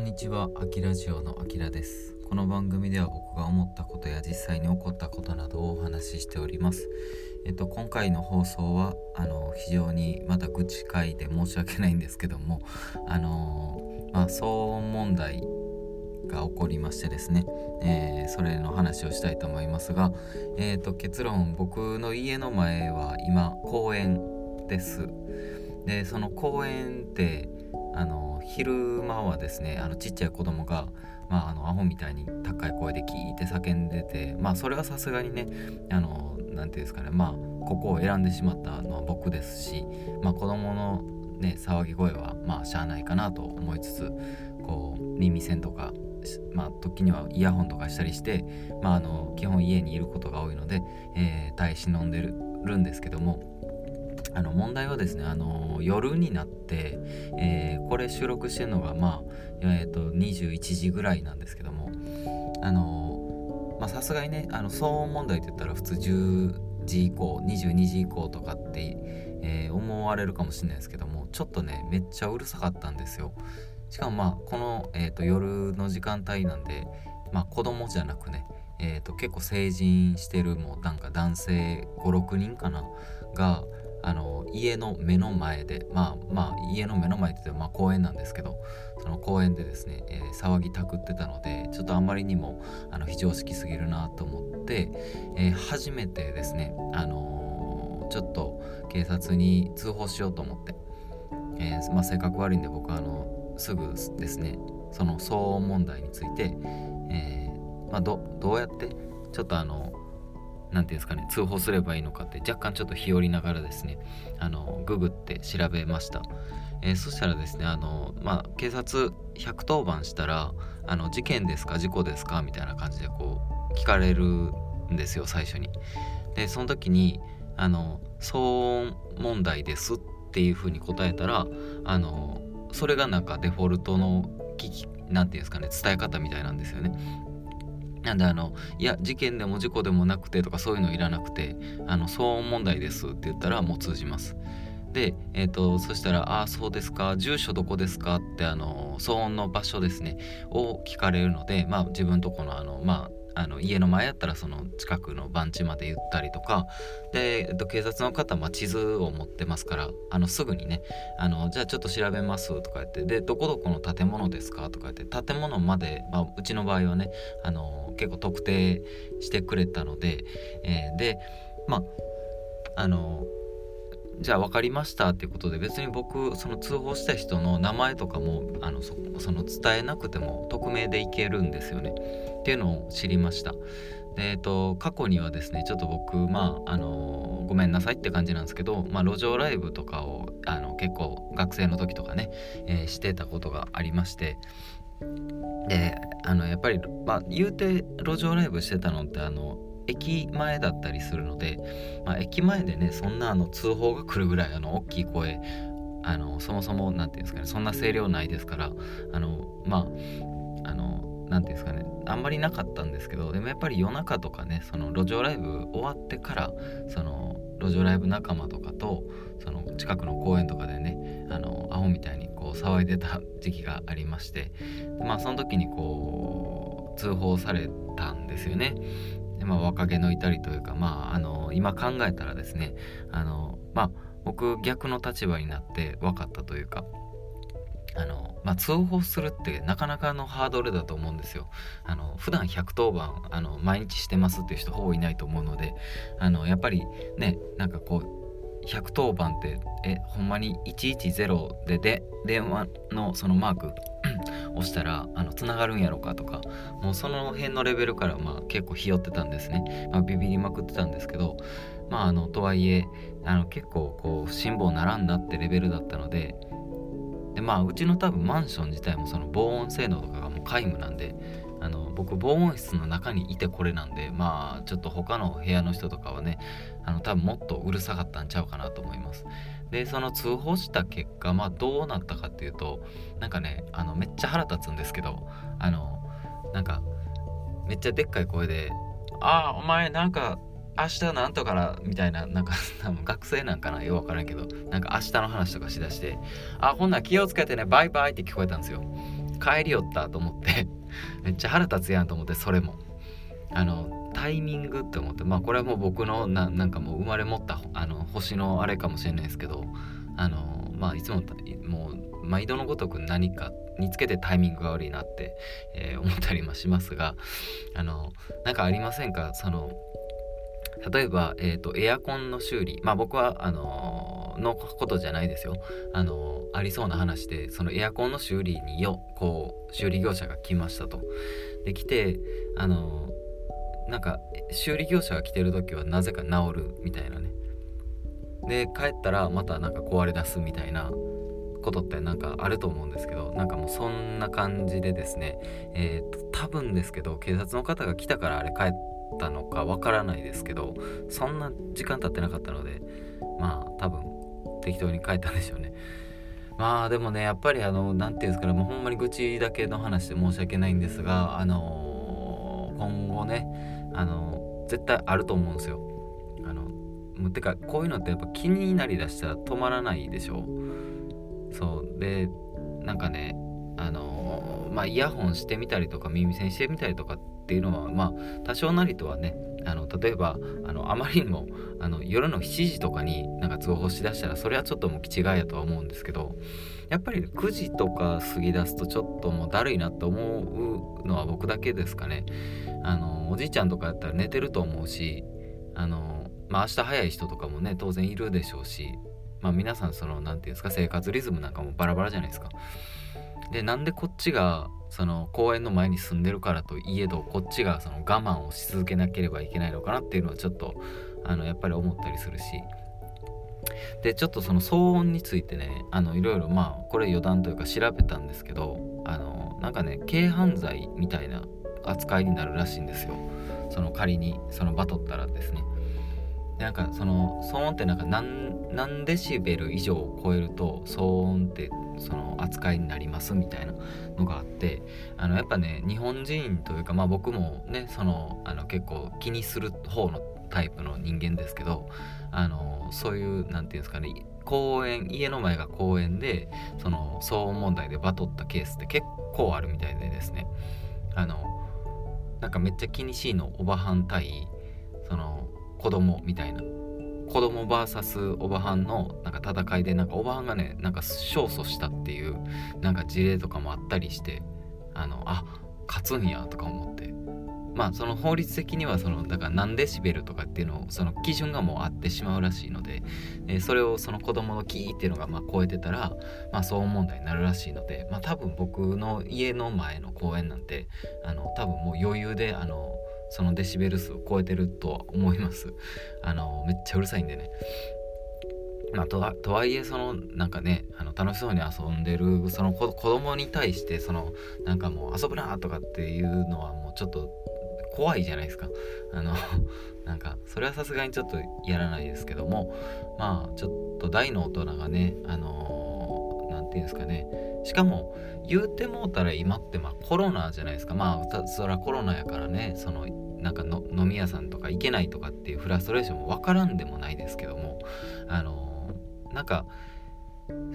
んにちは、あきラジオのあきらです。この番組では僕が思ったことや実際に起こったことなどをお話ししております。えっと、今回の放送は、あの、非常にまた愚痴会で申し訳ないんですけども、あのまあ、騒音問題が起こりましてですね、えー、それの話をしたいと思いますが、えーと、結論僕の家の前は今公園ですでその公園ってあの昼間はですねあのちっちゃい子供がまあ、あのアホみたいに高い声で聞いて叫んでてまあそれはさすがにねあの何て言うんですかねまあここを選んでしまったのは僕ですしまあ子供のね騒ぎ声はまあしゃあないかなと思いつつこう耳栓とかまあ時にはイヤホンとかしたりしてまああの基本家にいることが多いので、えー、耐え忍んでるんですけどもあの問題はですねあの夜になって、えー、これ収録してるのがまあえーと、21時ぐらいなんですけどもあのさすがにねあの騒音問題って言ったら普通10時以降22時以降とかって、えー、思われるかもしれないですけどもちょっとねめっちゃうるさかったんですよ。しかもまあこの、えーと、夜の時間帯なんでまあ子供じゃなくねえーと結構成人してるもうなんか男性56人かながあの家の目の前でまあまあ家の目の前って言ってまあ公園なんですけどその公園でですね、えー、騒ぎたくってたのでちょっとあんまりにもあの非常識すぎるなと思って、えー、初めてですね、あのー、ちょっと警察に通報しようと思って、えまあ、性格悪いんで僕はあのすぐですねその騒音問題について、えまあ、どどうやってちょっとあの何ていうんですかね通報すればいいのかって若干ちょっと日和ながらですねあのググって調べました、えー、そしたらですねあのまあ警察110番したらあの事件ですか事故ですかみたいな感じでこう聞かれるんですよ最初に。でその時にあの騒音問題ですっていうふうに答えたらあのそれがなんかデフォルトの聞き何て言うんですかね伝え方みたいなんですよね。なんであのいや事件でも事故でもなくてとかそういうのいらなくてあの騒音問題ですって言ったらもう通じます。で、えーと、そしたら「ああそうですか住所どこですか?」ってあの騒音の場所ですねを聞かれるので、まあ、自分とこのあの、まあ、あの家の前やったらその近くの番地まで言ったりとかで、えっと、警察の方は地図を持ってますからあのすぐにねあのじゃあちょっと調べますとか言ってでどこどこの建物ですかとか言って建物まで、まあ、うちの場合はねあの結構特定してくれたので、えー、でまああのじゃあ分かりましたっていうことで別に僕その通報した人の名前とかもあのその伝えなくても匿名でいけるんですよね。っていうのを知りました。でえっと過去にはですねちょっと僕まああのごめんなさいって感じなんですけど、まあ、路上ライブとかをあの結構学生の時とかね、えー、してたことがありましてであのやっぱり、まあ、言うて路上ライブしてたのってあの駅前だったりするので、まあ、駅前でねそんなあの通報が来るぐらいあの大きい声あのそもそも何て言うんですかねそんな声量ないですからあのまああの何て言うんですかねあんまりなかったんですけどでもやっぱり夜中とかねその路上ライブ終わってからその路上ライブ仲間とかとその近くの公園とかでねあのアホみたいにこう騒いでた時期がありましてまあその時にこう通報されたんですよね。で、まあ、若気の至りというか、まあ、あの今考えたらですねあの、まあ、僕逆の立場になって分かったというかあの、まあ、通報するってなかなかのハードルだと思うんですよ。あの普段110番あの毎日してますっていう人ほぼいないと思うのであのやっぱりねなんかこう110番ってえほんまに110でで電話のそのマーク押したらあの繋がるんやろかとかもうその辺のレベルからまあ結構ひよってたんですね、まあ、ビビりまくってたんですけどまああのとはいえあの結構こう辛抱ならんなってレベルだったのででまあうちの多分マンション自体もその防音性能とかがもう皆無なんであの僕防音室の中にいてこれなんでまあちょっと他の部屋の人とかはねあの多分もっとうるさかったんちゃうかなと思います。でその通報した結果まあどうなったかっていうとなんかねあのめっちゃ腹立つんですけどあのなんかめっちゃでっかい声で「ああお前なんか明日なんとからみたいななんか 学生なんかなよくわからんけどなんか明日の話とかしだして「あほんなら気をつけてねバイバイ」って聞こえたんですよ帰りよったと思って。めっちゃ腹立つやんと思ってそれも。あのタイミングって思ってまあこれはもう僕のなんかもう生まれ持ったあの星のあれかもしれないですけどあのまあいつももう毎度のごとく何かにつけてタイミングが悪いなって、えー、思ったりもしますがあのなんかありませんか？その例えば、えーと、エアコンの修理。まあ僕はあののことじゃないですよ。あの、ありそうな話でそのエアコンの修理によこう修理業者が来ましたと。で来てあの、なんか修理業者が来てる時はなぜか治るみたいなね。で帰ったらまたなんか壊れ出すみたいなことってなんかあると思うんですけどなんかもうそんな感じでですねえっ、と多分ですけど警察の方が来たからあれ帰ったのかわからないですけどそんな時間経ってなかったのでまあ多分適当に帰ったんでしょうね。まあでもねやっぱりあの何て言うんですかねもうほんまに愚痴だけの話で申し訳ないんですがあのー、今後ねあのー、絶対あると思うんですよ。あのもうてかこういうのってやっぱ気になりだしたら止まらないでしょそう。でなんかねあのー、まあイヤホンしてみたりとか耳栓してみたりとかっていうのはまあ多少なりとはねあの例えばあのあまりにもあの夜の7時とかになんか通報しだしたらそれはちょっともう気違いやとは思うんですけどやっぱり9時とか過ぎ出すとちょっともうだるいなって思うのは僕だけですかね。あのおじいちゃんとかやったら寝てると思うしあのまあ明日早い人とかもね当然いるでしょうしまあ皆さんその何て言うんですか生活リズムなんかもバラバラじゃないですか。でなんでこっちがその公園の前に住んでるからといえどこっちがその我慢をし続けなければいけないのかなっていうのはちょっとあのやっぱり思ったりするし。でちょっとその騒音についてねあのいろいろまあこれ余談というか調べたんですけどあのなんかね軽犯罪みたいな扱いになるらしいんですよ。その仮にそのバトったらですね。なんかその騒音ってなんか何何デシベル以上を超えると騒音ってその扱いになりますみたいなのがあってあのやっぱね日本人というかまあ僕もねそのあの結構気にする方のタイプの人間ですけどあのそういう何て言うんですかね公園家の前が公園でその騒音問題でバトったケースって結構あるみたいでですね。あのなんかめっちゃ気にしいのおばはん対その子供みたいな。子供 VS おばはんのなんか戦いでなんかおばはんがねなんか勝訴したっていうなんか事例とかもあったりしてあのあ勝つんやとか思って。まあその法律的にはそのだから何デシベルとかっていうのをその基準がもうあってしまうらしいので、えそれをその子供のキーっていうのがまあ超えてたらまあ騒音問題になるらしいのでまあ多分僕の家の前の公園なんてあの多分もう余裕であのそのデシベル数を超えてるとは思います。あのめっちゃうるさいんでね。まあ、とはとはいえそのなんかねあの楽しそうに遊んでるその子供に対してそのなんかもう遊ぶなとかっていうのはもうちょっと怖いじゃないですか。あの なんかそれはさすがにちょっとやらないですけども。まあちょっと大の大人がねあの何、て言うんですかね。しかも言うてもうたら今ってまあコロナじゃないですか。まあそりゃコロナやからねそのなんかの飲み屋さんとか行けないとかっていうフラストレーションも分からんでもないですけどもあのなんか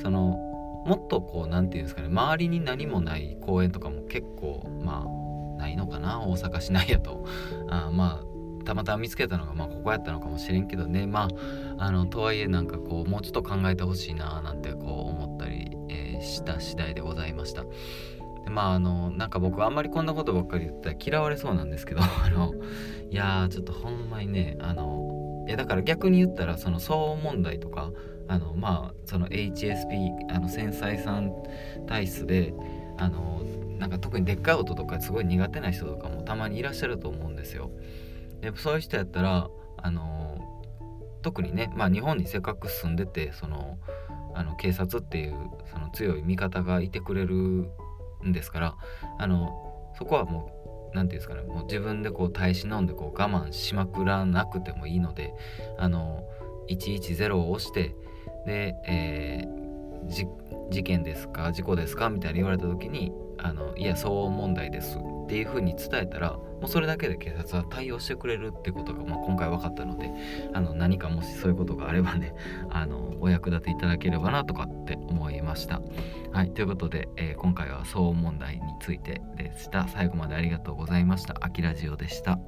そのもっとこう何て言うんですかね周りに何もない公園とかも結構まあないのかな。大阪市内やと。あまあたまたま見つけたのがまあここやったのかもしれんけどね。まああのとはいえなんかこうもうちょっと考えてほしいななんてこう思ったりした次第でございました。でまああのなんか僕あんまりこんなことばっかり言ったら嫌われそうなんですけど あのいやちょっとほんまにねあのいやだから逆に言ったらその騒音問題とかあのまあその HSP あの繊細さん体質であのなんか特にでっかい音とかすごい苦手な人とかもたまにいらっしゃると思うんですよ。でそういう人やったらあの特にねまあ日本にせっかく住んでてそのあの警察っていうその強い味方がいてくれるんですからあのそこはもう何て言うんですかねもう自分でこう耐え忍んでこう我慢しまくらなくてもいいのであの110を押してで、えー、事件ですか事故ですかみたいに言われた時にあのいや騒音問題です。っていうふうに伝えたらもうそれだけで警察は対応してくれるってことが、まあ、今回分かったのであの何かもしそういうことがあればね あのお役立ていただければなとかって思いました。はいということで、えー、今回は騒音問題についてでした最後までありがとうございました。あきラジオでした。